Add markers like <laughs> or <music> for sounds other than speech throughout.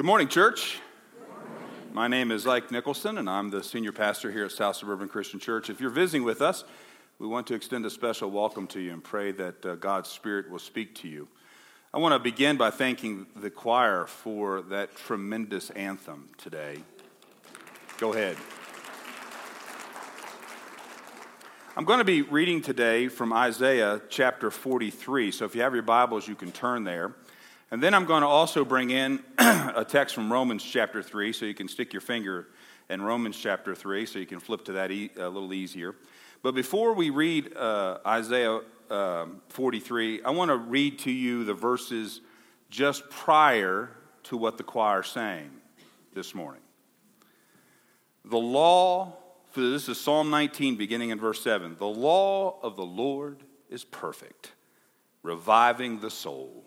Good morning, church. My name is Ike Nicholson, and I'm the senior pastor here at South Suburban Christian Church. If you're visiting with us, we want to extend a special welcome to you and pray that uh, God's Spirit will speak to you. I want to begin by thanking the choir for that tremendous anthem today. Go ahead. I'm going to be reading today from Isaiah chapter 43. So if you have your Bibles, you can turn there. And then I'm going to also bring in <clears throat> a text from Romans chapter 3, so you can stick your finger in Romans chapter 3, so you can flip to that e- a little easier. But before we read uh, Isaiah uh, 43, I want to read to you the verses just prior to what the choir sang this morning. The law, for this is Psalm 19, beginning in verse 7. The law of the Lord is perfect, reviving the soul.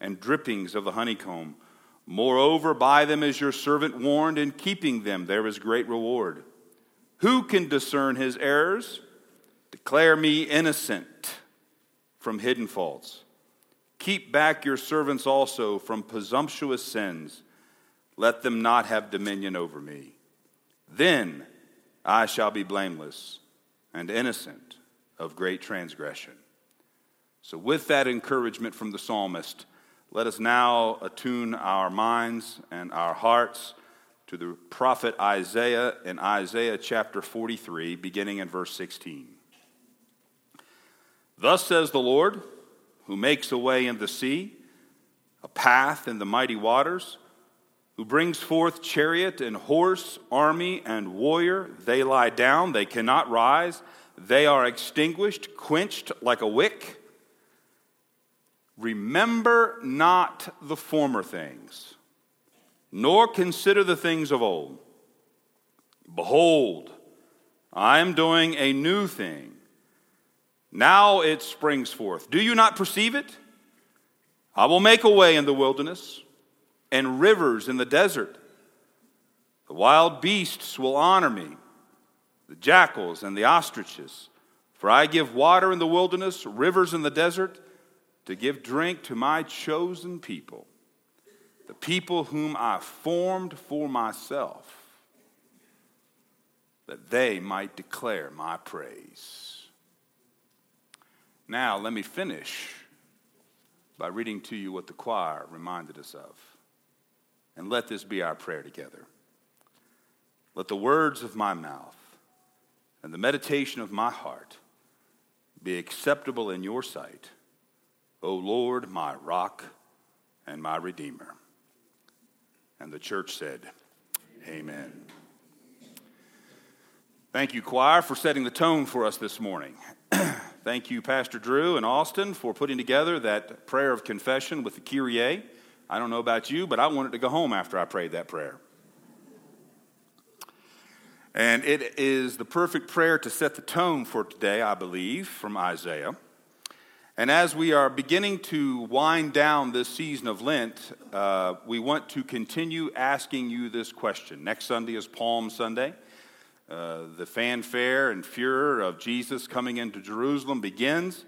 and drippings of the honeycomb. Moreover, by them is your servant warned, in keeping them there is great reward. Who can discern his errors? Declare me innocent from hidden faults. Keep back your servants also from presumptuous sins. Let them not have dominion over me. Then I shall be blameless and innocent of great transgression. So, with that encouragement from the psalmist, let us now attune our minds and our hearts to the prophet Isaiah in Isaiah chapter 43, beginning in verse 16. Thus says the Lord, who makes a way in the sea, a path in the mighty waters, who brings forth chariot and horse, army and warrior. They lie down, they cannot rise, they are extinguished, quenched like a wick. Remember not the former things, nor consider the things of old. Behold, I am doing a new thing. Now it springs forth. Do you not perceive it? I will make a way in the wilderness and rivers in the desert. The wild beasts will honor me, the jackals and the ostriches. For I give water in the wilderness, rivers in the desert to give drink to my chosen people, the people whom I formed for myself, that they might declare my praise. Now, let me finish by reading to you what the choir reminded us of. And let this be our prayer together. Let the words of my mouth and the meditation of my heart be acceptable in your sight O Lord, my rock and my redeemer. And the church said, Amen. Thank you, choir, for setting the tone for us this morning. <clears throat> Thank you, Pastor Drew and Austin, for putting together that prayer of confession with the Kyrie. I don't know about you, but I wanted to go home after I prayed that prayer. And it is the perfect prayer to set the tone for today, I believe, from Isaiah. And as we are beginning to wind down this season of Lent, uh, we want to continue asking you this question. Next Sunday is Palm Sunday. Uh, the fanfare and furor of Jesus coming into Jerusalem begins,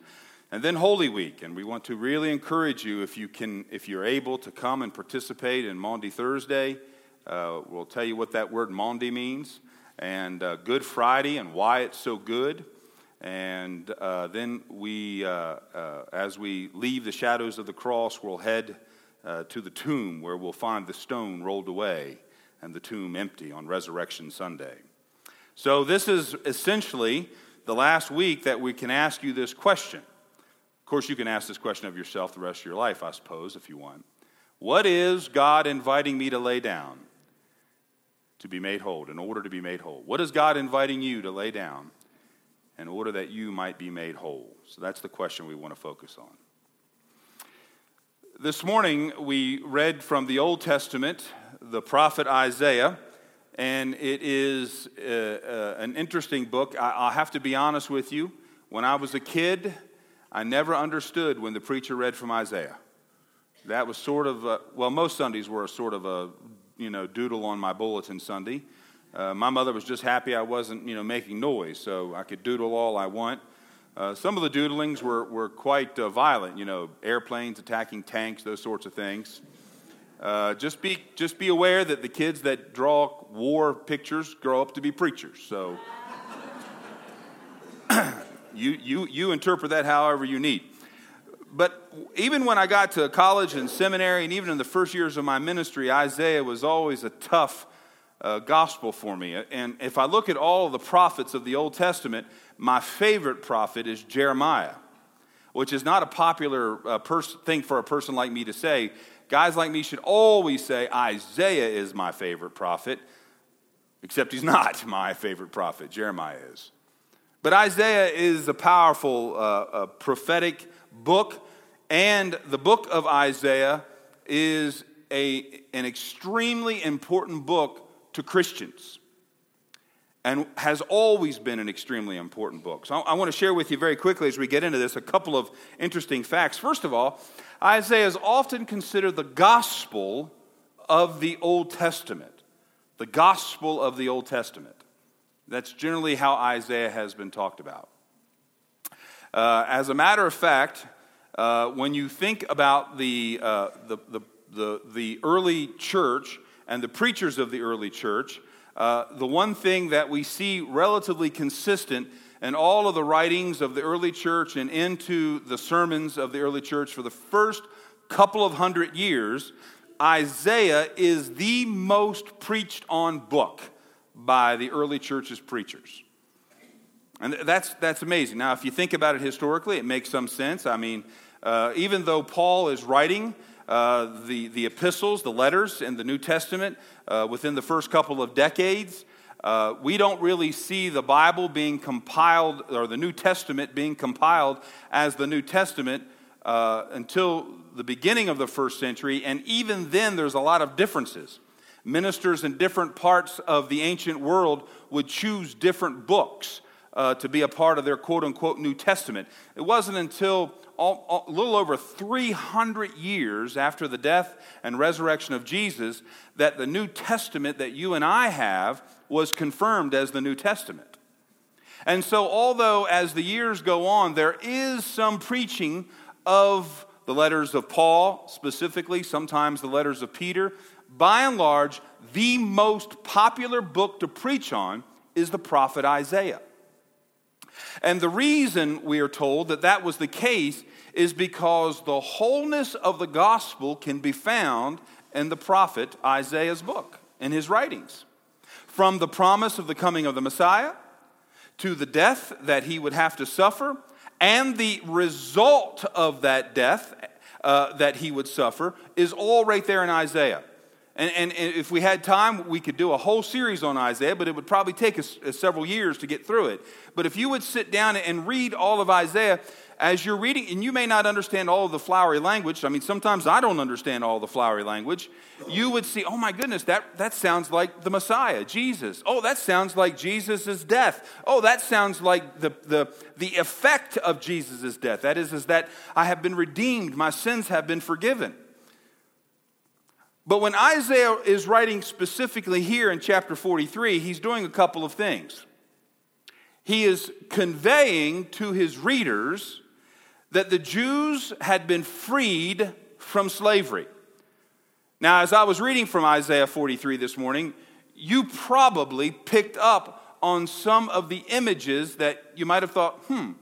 and then Holy Week. And we want to really encourage you, if you can, if you're able to come and participate in Maundy Thursday. Uh, we'll tell you what that word Maundy means, and uh, Good Friday and why it's so good. And uh, then we, uh, uh, as we leave the shadows of the cross, we'll head uh, to the tomb where we'll find the stone rolled away and the tomb empty on Resurrection Sunday. So, this is essentially the last week that we can ask you this question. Of course, you can ask this question of yourself the rest of your life, I suppose, if you want. What is God inviting me to lay down to be made whole, in order to be made whole? What is God inviting you to lay down in order that you might be made whole? So that's the question we want to focus on. This morning we read from the Old Testament the prophet Isaiah, and it is uh, uh, an interesting book. I, I'll have to be honest with you. When I was a kid, I never understood when the preacher read from Isaiah. That was sort of, a, well, most Sundays were a sort of a, you know, doodle on my bulletin Sunday. Uh, my mother was just happy I wasn't, you know, making noise, so I could doodle all I want. Uh, some of the doodlings were, were quite uh, violent, you know, airplanes attacking tanks, those sorts of things. Uh, just, be, just be aware that the kids that draw war pictures grow up to be preachers. So <coughs> you, you, you interpret that however you need. But even when I got to college and seminary, and even in the first years of my ministry, Isaiah was always a tough uh, gospel for me. And if I look at all the prophets of the Old Testament, my favorite prophet is Jeremiah, which is not a popular uh, pers- thing for a person like me to say. Guys like me should always say Isaiah is my favorite prophet, except he's <laughs> not my favorite prophet. Jeremiah is. But Isaiah is a powerful uh, prophetic book, and the book of Isaiah is a, an extremely important book to Christians and has always been an extremely important book. So I, want to share with you very quickly as we get into this a couple of interesting facts. First of all, Isaiah is often considered the gospel of the Old Testament. The gospel of the Old Testament. That's generally how Isaiah has been talked about. Uh, as a matter of fact, uh, when you think about the, uh, the, the, the, the early church, and the preachers of the early church, uh, the one thing that we see relatively consistent in all of the writings of the early church and into the sermons of the early church for the first couple of hundred years, Isaiah is the most preached on book by the early church's preachers. And that's, that's amazing. Now, if you think about it historically, it makes some sense. I mean, uh, even though Paul is writing uh, the, the epistles, the letters in the New Testament uh, within the first couple of decades. Uh, we don't really see the Bible being compiled or the New Testament being compiled as the New Testament uh, until the beginning of the first century, and even then, there's a lot of differences. Ministers in different parts of the ancient world would choose different books uh, to be a part of their quote unquote New Testament. It wasn't until all, all, a little over 300 years after the death and resurrection of Jesus that the New Testament that you and I have was confirmed as the New Testament. And so, although as the years go on, there is some preaching of the letters of Paul, specifically, sometimes the letters of Peter, by and large, the most popular book to preach on is the prophet Isaiah. And the reason we are told that that was the case is because the wholeness of the gospel can be found in the prophet Isaiah's book, in his writings. From the promise of the coming of the Messiah to the death that he would have to suffer, and the result of that death uh, that he would suffer is all right there in Isaiah. And, and, and, if we had time, we could do a whole series on Isaiah, but it would probably take us uh, several years to get through it. But if you would sit down and read all of Isaiah, as you're reading, and you may not understand all of the flowery language, I mean, sometimes I don't understand all the flowery language, you would see, oh my goodness, that, that sounds like the Messiah, Jesus. Oh, that sounds like Jesus' death. Oh, that sounds like the, the, the effect of Jesus' death. That is, is that I have been redeemed, my sins have been forgiven. But when Isaiah is writing specifically here in chapter 43, he's doing a couple of things. He is conveying to his readers that the Jews had been freed from slavery. Now, as I was reading from Isaiah 43 this morning, you probably picked up on some of the images that you might have thought, hmm,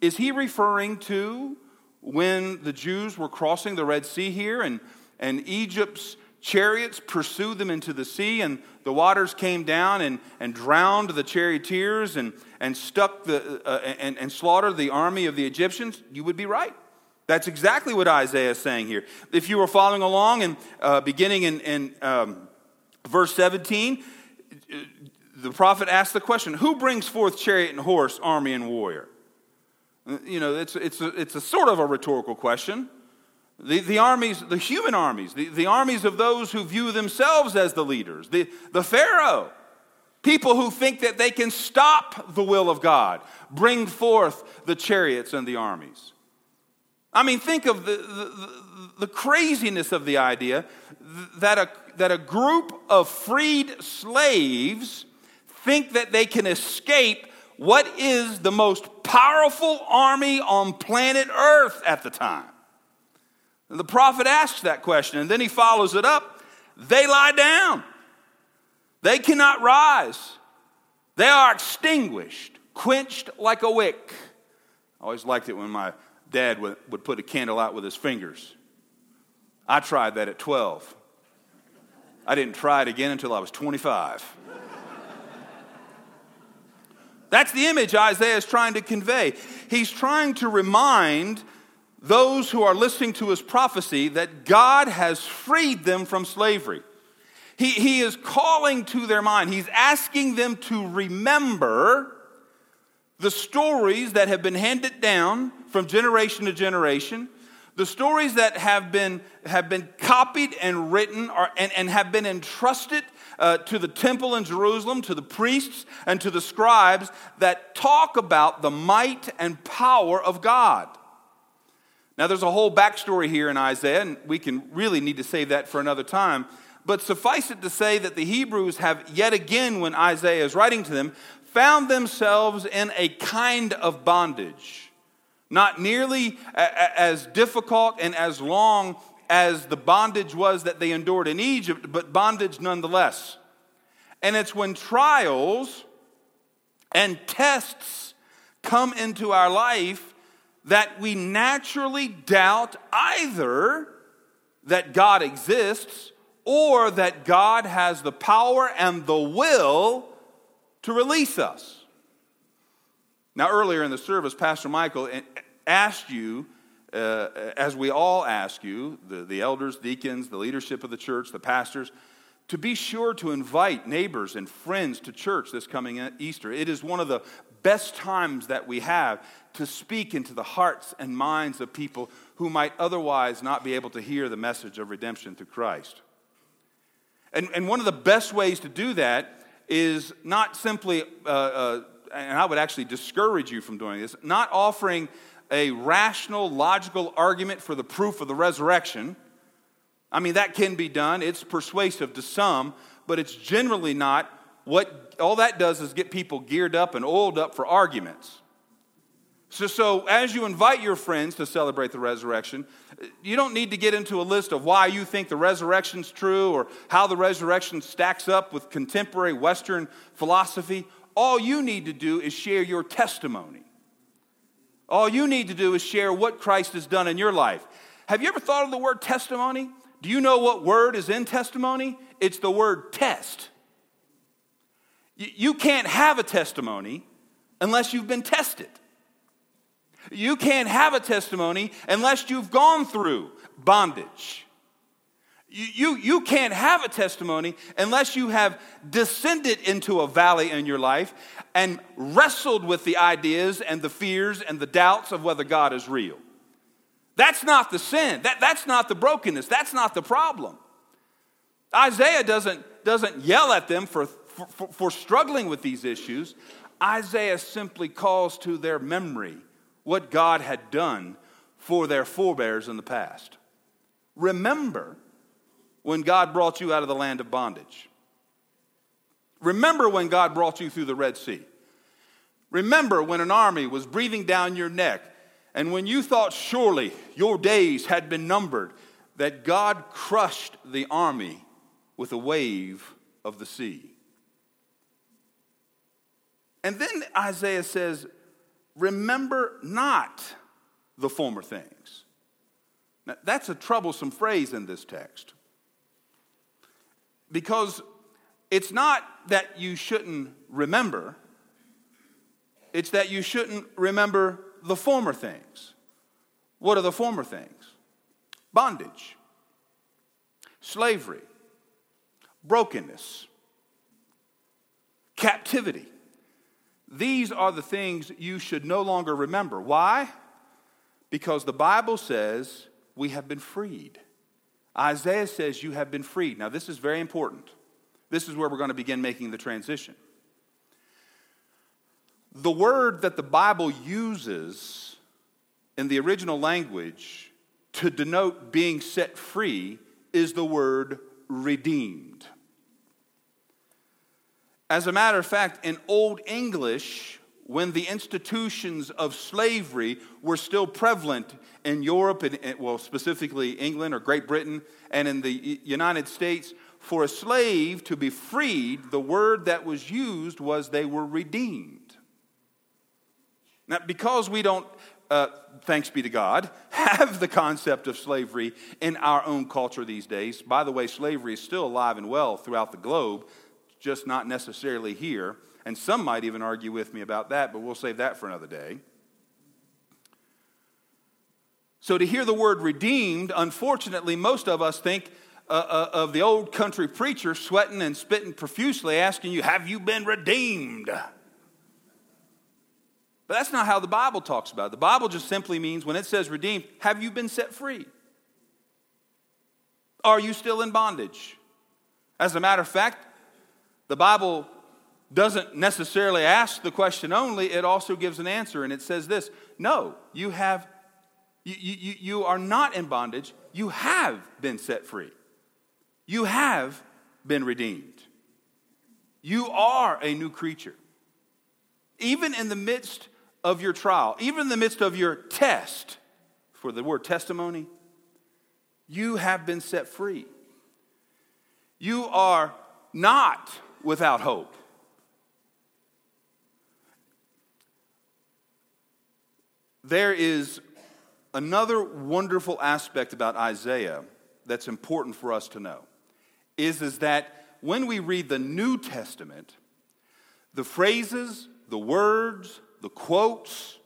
is he referring to when the Jews were crossing the Red Sea here and, and Egypt's chariots pursued them into the sea, and the waters came down and, and drowned the charioteers and, and stuck the, uh, and, and slaughtered the army of the Egyptians, you would be right. That's exactly what Isaiah is saying here. If you were following along and uh, beginning in, in um, verse 17, the prophet asked the question Who brings forth chariot and horse, army and warrior? You know, it's, it's, a, it's a sort of a rhetorical question. The, the armies, the human armies, the, the armies of those who view themselves as the leaders, the, the Pharaoh, people who think that they can stop the will of God, bring forth the chariots and the armies. I mean, think of the, the, the craziness of the idea that a, that a group of freed slaves think that they can escape what is the most powerful army on planet Earth at the time. The prophet asks that question, and then he follows it up. They lie down. They cannot rise. They are extinguished, quenched like a wick. I always liked it when my dad would, would put a candle out with his fingers. I tried that at 12. I didn't try it again until I was 25. That's the image Isaiah is trying to convey. He's trying to remind those who are listening to his prophecy that God has freed them from slavery. He, he is calling to their mind, he's asking them to remember the stories that have been handed down from generation to generation, the stories that have been, have been copied and written or, and, and have been entrusted uh, to the temple in Jerusalem, to the priests, and to the scribes that talk about the might and power of God. Now, there's a whole backstory here in Isaiah, and we can really need to save that for another time. But suffice it to say that the Hebrews have yet again, when Isaiah is writing to them, found themselves in a kind of bondage. Not nearly as difficult and as long as the bondage was that they endured in Egypt, but bondage nonetheless. And it's when trials and tests come into our life that we naturally doubt either that God exists or that God has the power and the will to release us. Now, earlier in the service, Pastor Michael asked you, uh, as we all ask you, the, the elders, deacons, the leadership of the church, the pastors, to be sure to invite neighbors and friends to church this coming Easter. It is one of the best times that we have to speak into the hearts and minds of people who might otherwise not be able to hear the message of redemption through Christ. And, and one of the best ways to do that is not simply, uh, uh, and I would actually discourage you from doing this, not offering a rational, logical argument for the proof of the resurrection. I mean, that can be done, it's persuasive to some, but it's generally not what all that does is get people geared up and oiled up for arguments. So, so, as you invite your friends to celebrate the resurrection, you don't need to get into a list of why you think the resurrection's true or how the resurrection stacks up with contemporary Western philosophy. All you need to do is share your testimony. All you need to do is share what Christ has done in your life. Have you ever thought of the word testimony? Do you know what word is in testimony? It's the word test. You can't have a testimony unless you've been tested. You can't have a testimony unless you've gone through bondage. You, you, you can't have a testimony unless you have descended into a valley in your life and wrestled with the ideas and the fears and the doubts of whether God is real. That's not the sin. That, that's not the brokenness. That's not the problem. Isaiah doesn't, doesn't yell at them for, for, for, for struggling with these issues. Isaiah simply calls to their memory what God had done for their forebears in the past. Remember when God brought you out of the land of bondage. Remember when God brought you through the Red Sea. Remember when an army was breathing down your neck and when you thought surely your days had been numbered, that God crushed the army with a wave of the sea. And then Isaiah says, remember not the former things. Now, that's a troublesome phrase in this text. Because it's not that you shouldn't remember, it's that you shouldn't remember the former things. What are the former things? Bondage, slavery, brokenness, captivity, these are the things you should no longer remember. Why? Because the Bible says we have been freed. Isaiah says, You have been freed. Now, this is very important. This is where we're going to begin making the transition. The word that the Bible uses in the original language to denote being set free is the word redeemed. As a matter of fact, in Old English, when the institutions of slavery were still prevalent in Europe, and, well, specifically England or Great Britain, and in the United States, for a slave to be freed, the word that was used was they were redeemed. Now, because we don't, uh, thanks be to God, <laughs> have the concept of slavery in our own culture these days, by the way, slavery is still alive and well throughout the globe, just not necessarily here. And some might even argue with me about that, but we'll save that for another day. So, to hear the word redeemed, unfortunately, most of us think uh, uh, of the old country preacher sweating and spitting profusely, asking you, Have you been redeemed? But that's not how the Bible talks about it. The Bible just simply means when it says redeemed, have you been set free? Are you still in bondage? As a matter of fact, the Bible doesn't necessarily ask the question only, it also gives an answer, and it says this No, you have. You, you, you are not in bondage. You have been set free. You have been redeemed. You are a new creature. Even in the midst of your trial, even in the midst of your test, for the word testimony, you have been set free. You are not without hope. There is another wonderful aspect about Isaiah that's important for us to know is, is that when we read the New Testament, the phrases, the words, the quotes,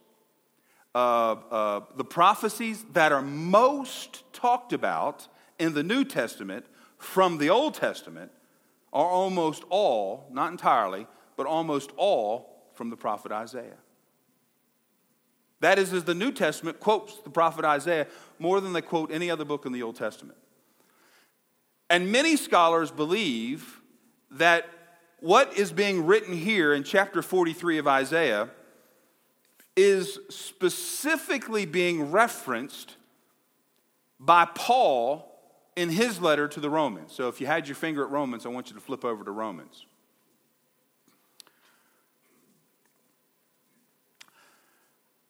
uh, uh, the prophecies that are most talked about in the New Testament from the Old Testament are almost all, not entirely, but almost all from the prophet Isaiah. That is, as the New Testament quotes the prophet Isaiah more than they quote any other book in the Old Testament. And many scholars believe that what is being written here in chapter 43 of Isaiah is specifically being referenced by Paul in his letter to the Romans. So if you had your finger at Romans, I want you to flip over to Romans.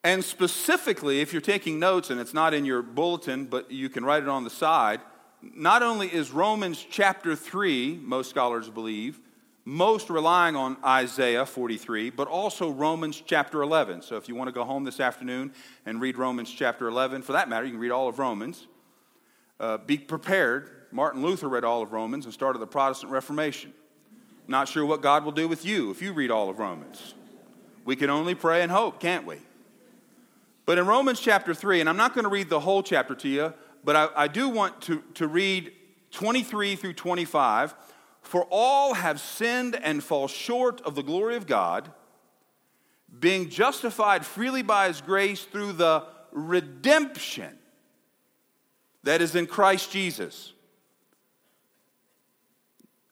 And specifically, if you're taking notes and it's not in your bulletin, but you can write it on the side, not only is Romans chapter 3, most scholars believe, most relying on Isaiah 43, but also Romans chapter 11. So if you want to go home this afternoon and read Romans chapter 11, for that matter, you can read all of Romans. Uh, be prepared. Martin Luther read all of Romans and started the Protestant Reformation. Not sure what God will do with you if you read all of Romans. We can only pray and hope, can't we? But in Romans chapter 3, and I'm not going to read the whole chapter to you, but I, I do want to, to read 23 through 25 for all have sinned and fall short of the glory of God, being justified freely by his grace through the redemption that is in Christ Jesus.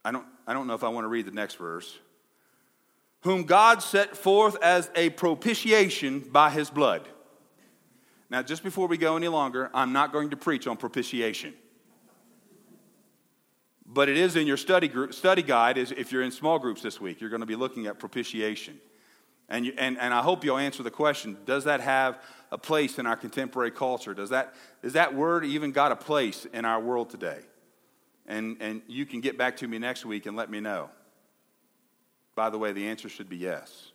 I don't, I don't know if I want to read the next verse. Whom God set forth as a propitiation by his blood. Now, just before we go any longer, I'm not going to preach on propitiation but it is in your study group study guide is if you're in small groups this week you're going to be looking at propitiation and, you, and, and i hope you'll answer the question does that have a place in our contemporary culture. Does that is that word even got a place in our world today? And, and you can get back to me next week and let me know. By the way the answer should be yes.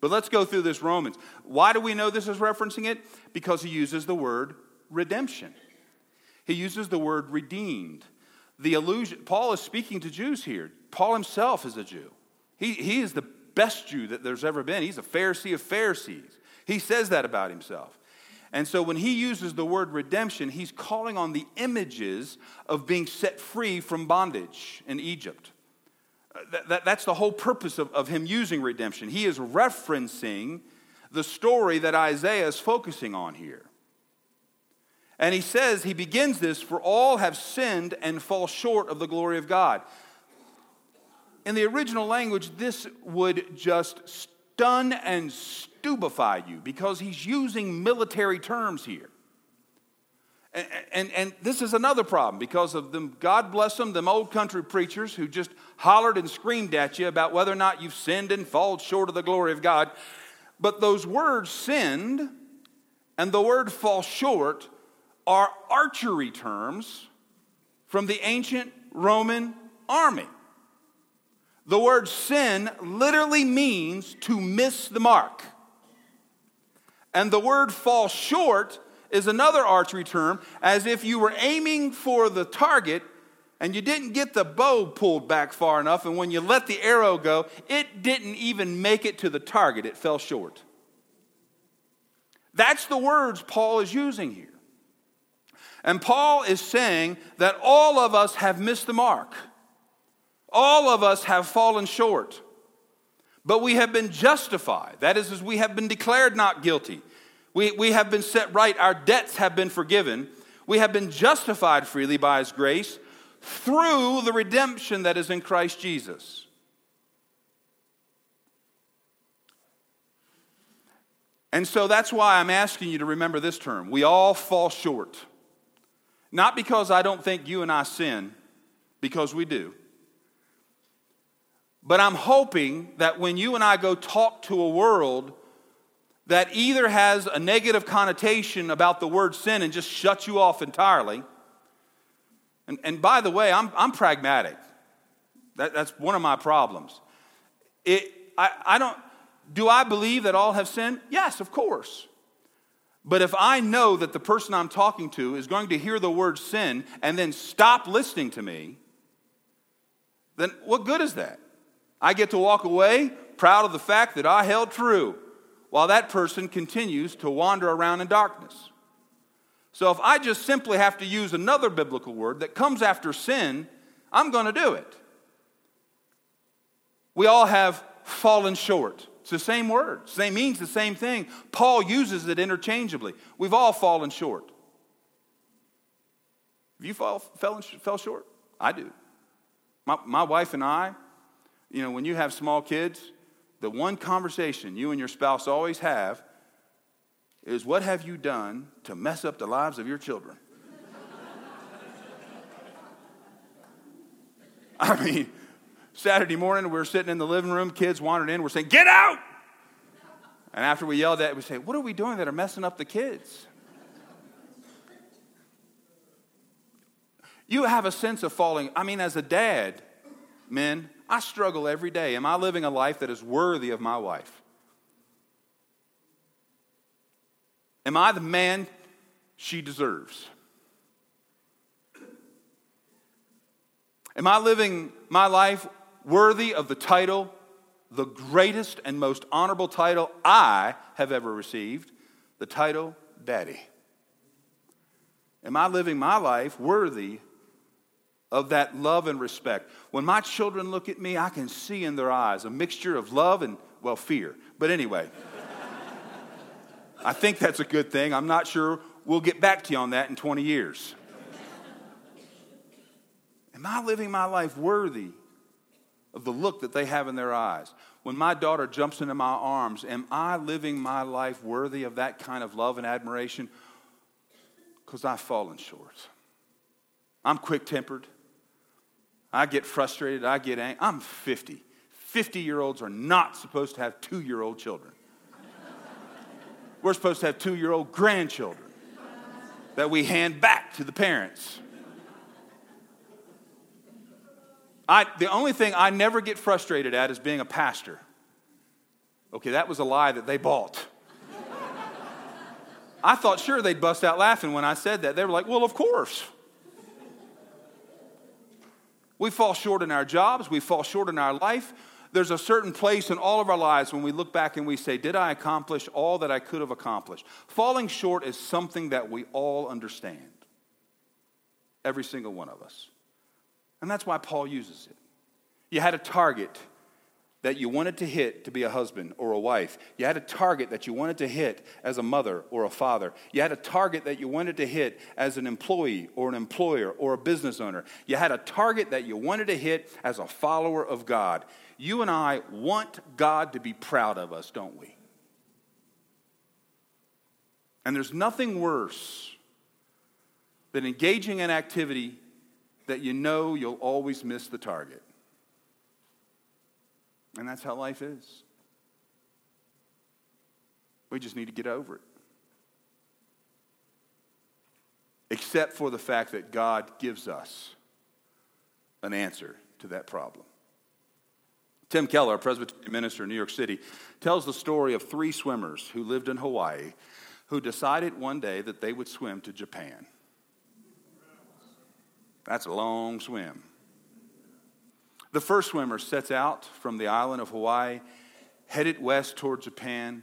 But let's go through this romans. Why do we know this is referencing it? Because he uses the word redemption. He uses the word redeemed. The allusion, Paul is speaking to Jews here. Paul himself is a Jew. He, he is the best Jew that there's ever been. He's a Pharisee of Pharisees. He says that about himself. And so when he uses the word redemption, he's calling on the images of being set free from bondage in Egypt. Uh, that, that, that's the whole purpose of, of him using redemption. He is referencing the story that Isaiah is focusing on here. And he says, he begins this, for all have sinned and fall short of the glory of God. In the original language, this would just stun and stupefy you because he's using military terms here. And, and, and, this is another problem because of them, God bless them, them old country preachers who just hollered and screamed at you about whether or not you've sinned and fallen short of the glory of God. But those words, sinned, and the word fall short, are archery terms from the ancient Roman army. The word sin literally means to miss the mark. And the word fall short is another archery term, as if you were aiming for the target and you didn't get the bow pulled back far enough, and when you let the arrow go, it didn't even make it to the target, it fell short. That's the words Paul is using here. And Paul is saying that all of us have missed the mark. All of us have fallen short. But we have been justified. That is, as we have been declared not guilty. We, we have been set right. Our debts have been forgiven. We have been justified freely by His grace through the redemption that is in Christ Jesus. And so that's why I'm asking you to remember this term. We all fall short. Not because I don't think you and I sin, because we do. But I'm hoping that when you and I go talk to a world that either has a negative connotation about the word sin and just shuts you off entirely, and, and by the way, I'm, I'm pragmatic. That, that's one of my problems. It, I, I don't, do I believe that all have sinned? Yes, of course. But if I know that the person I'm talking to is going to hear the word sin and then stop listening to me, then what good is that? I get to walk away proud of the fact that I held true while that person continues to wander around in darkness. So if I just simply have to use another biblical word that comes after sin, I'm going to do it. We all have fallen short. It's the same word, same means the same thing. Paul uses it interchangeably. We've all fallen short. Have you fall, fell, fell short? I do. My, my wife and I, you know, when you have small kids, the one conversation you and your spouse always have is what have you done to mess up the lives of your children? <laughs> I mean, Saturday morning, we are sitting in the living room, kids wandered in, we're saying, Get out! And after we yelled at it, we say, What are we doing that are messing up the kids? You have a sense of falling. I mean, as a dad, men, I struggle every day. Am I living a life that is worthy of my wife? Am I the man she deserves? Am I living my life worthy of the title, the greatest and most honorable title I have ever received, the title Daddy? Am I living my life worthy of that love and respect. When my children look at me, I can see in their eyes a mixture of love and, well, fear. But anyway, I think that's a good thing. I'm not sure we'll get back to you on that in 20 years. Am I living my life worthy of the look that they have in their eyes? When my daughter jumps into my arms, am I living my life worthy of that kind of love and admiration? Because I've fallen short. I'm quick tempered. I get frustrated. I get angry. I'm 50. 50 year olds are not supposed to have two year old children. We're supposed to have two year old grandchildren that we hand back to the parents. I, the only thing I never get frustrated at is being a pastor. Okay, that was a lie that they bought. I thought sure they'd bust out laughing when I said that. They were like, well, of course. We fall short in our jobs, we fall short in our life. There's a certain place in all of our lives when we look back and we say, Did I accomplish all that I could have accomplished? Falling short is something that we all understand. Every single one of us. And that's why Paul uses it. You had a target, that you wanted to hit to be a husband or a wife. You had a target that you wanted to hit as a mother or a father. You had a target that you wanted to hit as an employee or an employer or a business owner. You had a target that you wanted to hit as a follower of God. You and I want God to be proud of us, don't we? And there's nothing worse than engaging in activity that you know you'll always miss the target. And that's how life is. We just need to get over it. Except for the fact that God gives us an answer to that problem. Tim Keller, a Presbyterian minister in New York City, tells the story of three swimmers who lived in Hawaii who decided one day that they would swim to Japan. That's a long swim. The first swimmer sets out from the island of Hawaii, headed west toward Japan,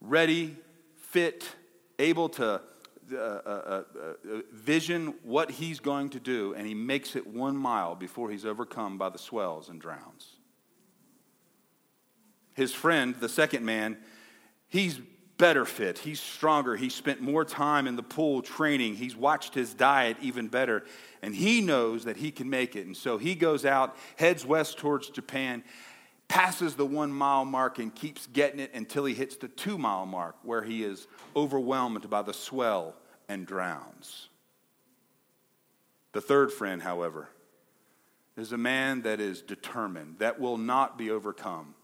ready, fit, able to uh, uh, uh, uh, vision what he's going to do, and he makes it one mile before he's overcome by the swells and drowns. His friend, the second man, he's better fit. He's stronger. He spent more time in the pool training. He's watched his diet even better. And he knows that he can make it. And so he goes out, heads west towards Japan, passes the one mile mark, and keeps getting it until he hits the two mile mark, where he is overwhelmed by the swell and drowns. The third friend, however, is a man that is determined, that will not be overcome.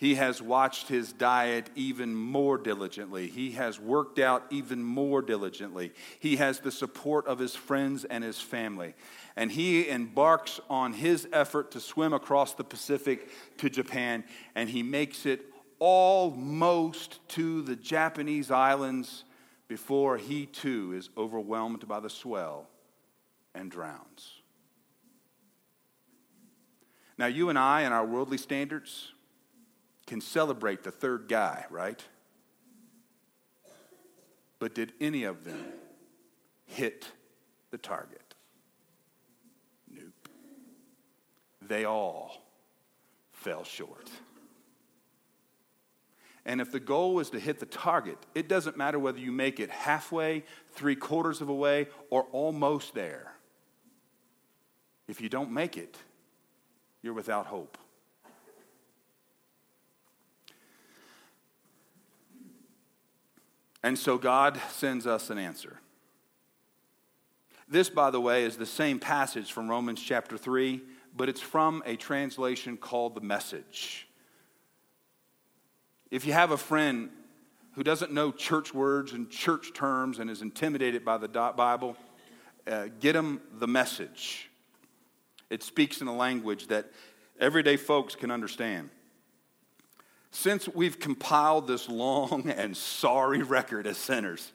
He has watched his diet even more diligently. He has worked out even more diligently. He has the support of his friends and his family. And he embarks on his effort to swim across the Pacific to Japan, and he makes it almost to the Japanese islands before he too is overwhelmed by the swell and drowns. Now, you and I, in our worldly standards, can celebrate the third guy, right? But did any of them hit the target? Nope. They all fell short. And if the goal is to hit the target, it doesn't matter whether you make it halfway, three quarters of a way, or almost there. If you don't make it, you're without hope. And so God sends us an answer. This, by the way, is the same passage from Romans chapter 3, but it's from a translation called the Message. If you have a friend who doesn't know church words and church terms and is intimidated by the Bible, uh, get them the Message. It speaks in a language that everyday folks can understand. Since we've compiled this long <laughs> and sorry record as sinners,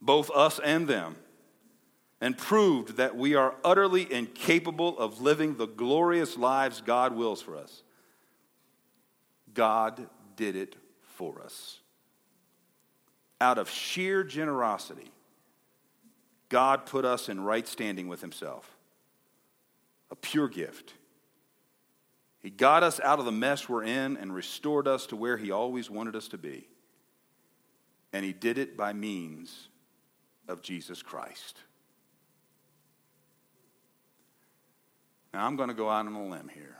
both us and them, and proved that we are utterly incapable of living the glorious lives God wills for us, God did it for us. Out of sheer generosity, God put us in right standing with Himself, a pure gift he got us out of the mess we're in and restored us to where He always wanted us to be. And He did it by means of Jesus Christ. Now, I'm going to go out on a limb here.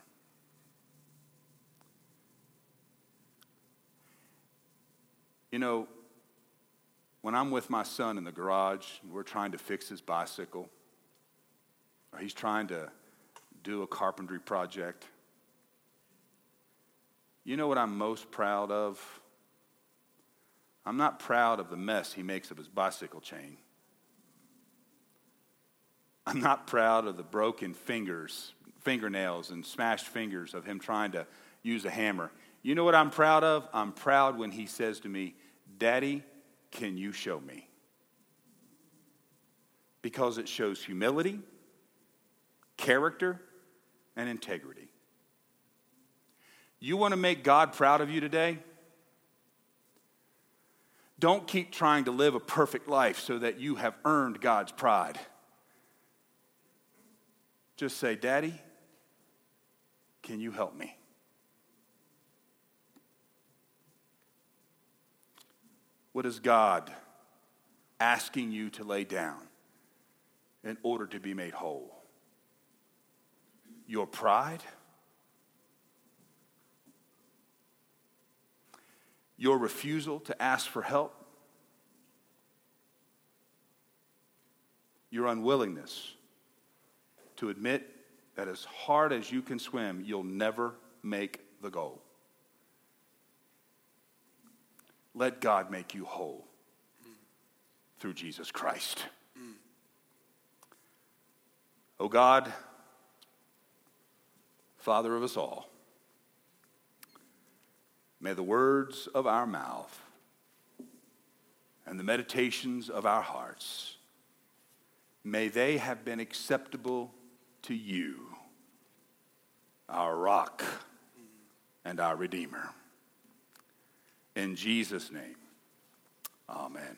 You know, when I'm with my son in the garage we're trying to fix his bicycle, or he's trying to do a carpentry project, you know what I'm most proud of? I'm not proud of the mess he makes of his bicycle chain. I'm not proud of the broken fingers, fingernails, and smashed fingers of him trying to use a hammer. You know what I'm proud of? I'm proud when he says to me, Daddy, can you show me? Because it shows humility, character, and integrity. You want to make God proud of you today? Don't keep trying to live a perfect life so that you have earned God's pride. Just say, Daddy, can you help me? What is God asking you to lay down in order to be made whole? Your pride? Your refusal to ask for help? Your unwillingness to admit that as hard as you can swim, you'll never make the goal. Let God make you whole through Jesus Christ. Oh God, Father of us all, may the words of our mouth and the meditations of our hearts, may they have been acceptable to you, our rock and our Redeemer. In Jesus' name, amen.